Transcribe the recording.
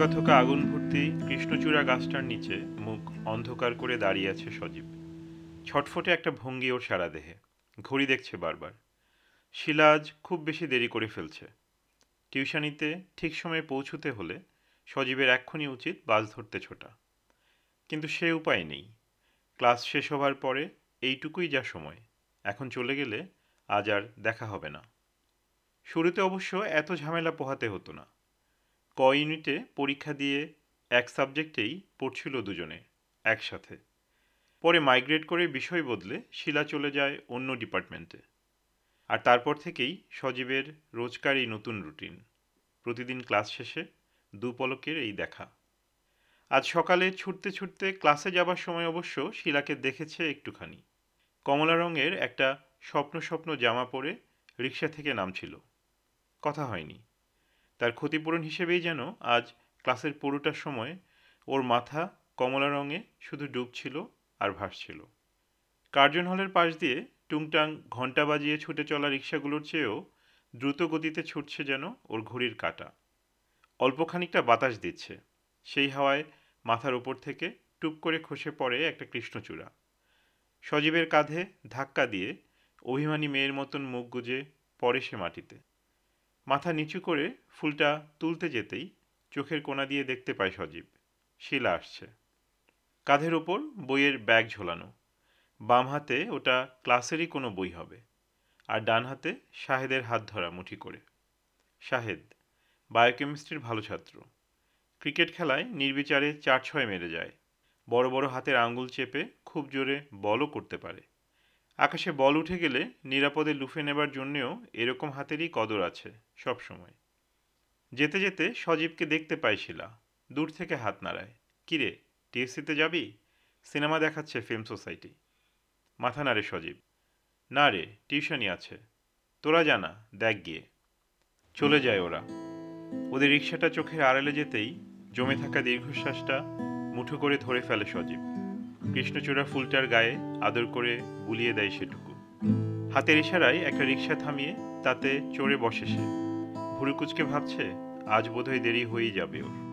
থোকা থোকা আগুন ভর্তি কৃষ্ণচূড়া গাছটার নিচে মুখ অন্ধকার করে দাঁড়িয়ে আছে সজীব। ছটফটে একটা ভঙ্গি ওর সারা দেহে। ঘড়ি দেখছে বারবার। শিলা আজ খুব বেশি দেরি করে ফেলছে। টিউশনিতে ঠিক সময়ে পৌঁছতে হলে সজীবের এক্ষুনি উচিত বাস ধরতে ছোটা। কিন্তু সে উপায় নেই। ক্লাস শেষ হবার পরে এইটুকুই যা সময়। এখন চলে গেলে আজ আর দেখা হবে না। শুরুতে অবশ্য এত ঝামেলা পোহাতে হতো না। ক ইউনিটে পরীক্ষা দিয়ে এক সাবজেক্টেই পড়ছিল দুজনে একসাথে। পরে মাইগ্রেট করে বিষয় বদলে শিলা চলে যায় অন্য ডিপার্টমেন্টে। আর তারপর থেকেই সজীবের রোজকার এই নতুন রুটিন। প্রতিদিন ক্লাস শেষে দু পলকের এই দেখা। আজ সকালে ছুটতে ছুটতে ক্লাসে যাবার সময় অবশ্য শিলাকে দেখেছে একটুখানি। কমলা রঙের একটা স্বপ্ন স্বপ্ন জামা পরে রিক্সা থেকে নামছিল। কথা হয়নি। তার ক্ষতিপূরণ হিসেবেই যেন আজ ক্লাসের পুরোটার সময় ওর মাথা কমলা রঙে শুধু ডুবছিল আর ভাসছিল। কার্জন হলের পাশ দিয়ে টুংটাং ঘণ্টা বাজিয়ে ছুটে চলা রিক্সাগুলোর চেয়েও দ্রুত গতিতে ছুটছে যেন ওর ঘড়ির কাঁটা। অল্প খানিকটা বাতাস দিচ্ছে। সেই হাওয়ায় মাথার ওপর থেকে টুপ করে খসে পড়ে একটা কৃষ্ণচূড়া। সজীবের কাঁধে ধাক্কা দিয়ে অভিমানী মেয়ের মতন মুখ গুজে পড়ে সে মাটিতে। মাথা নিচু করে ফুলটা তুলতে যেতেই চোখের কোনা দিয়ে দেখতে পায় সজীব। শিলা আসছে। কাঁধের ওপর বইয়ের ব্যাগ ঝোলানো। বাম হাতে ওটা ক্লাসেরই কোনো বই হবে আর ডান হাতে শাহেদের হাত ধরা মুঠি করে। শাহেদ, বায়োকেমিস্ট্রির ভালো ছাত্র। ক্রিকেট খেলায় নির্বিচারে চার ছয় মেরে যায়। বড় বড় হাতের আঙ্গুল চেপে খুব জোরে বলও করতে পারে। আকাশে বল উঠে গেলে নিরাপদে লুফে নেবার জন্যেও এরকম হাতেরই কদর আছে সব সময়। যেতে যেতে সজীবকে দেখতে পায় শিলা। দূর থেকে হাত নাড়ায়। কিরে, টিএসসিতে যাবি? সিনেমা দেখাচ্ছে ফিল্ম সোসাইটি। মাথা নাড়ে সজীব। না রে, টিউশনই আছে। তোরা জানা, দেখ গিয়ে। চলে যায় ওরা। ওদের রিক্সাটা চোখের আড়ালে যেতেই জমে থাকা দীর্ঘশ্বাসটা মুঠো করে ধরে ফেলে সজীব। কৃষ্ণচূড়া ফুলটার গায়ে আদর করে বুলিয়ে দেয় সেটুকু। হাতের ইশারায় একটা রিক্সা থামিয়ে তাতে চড়ে বসে সে। ভুরুকুচকে ভাবছে, আজ বোধহয় দেরি হয়েই যাবে ওর।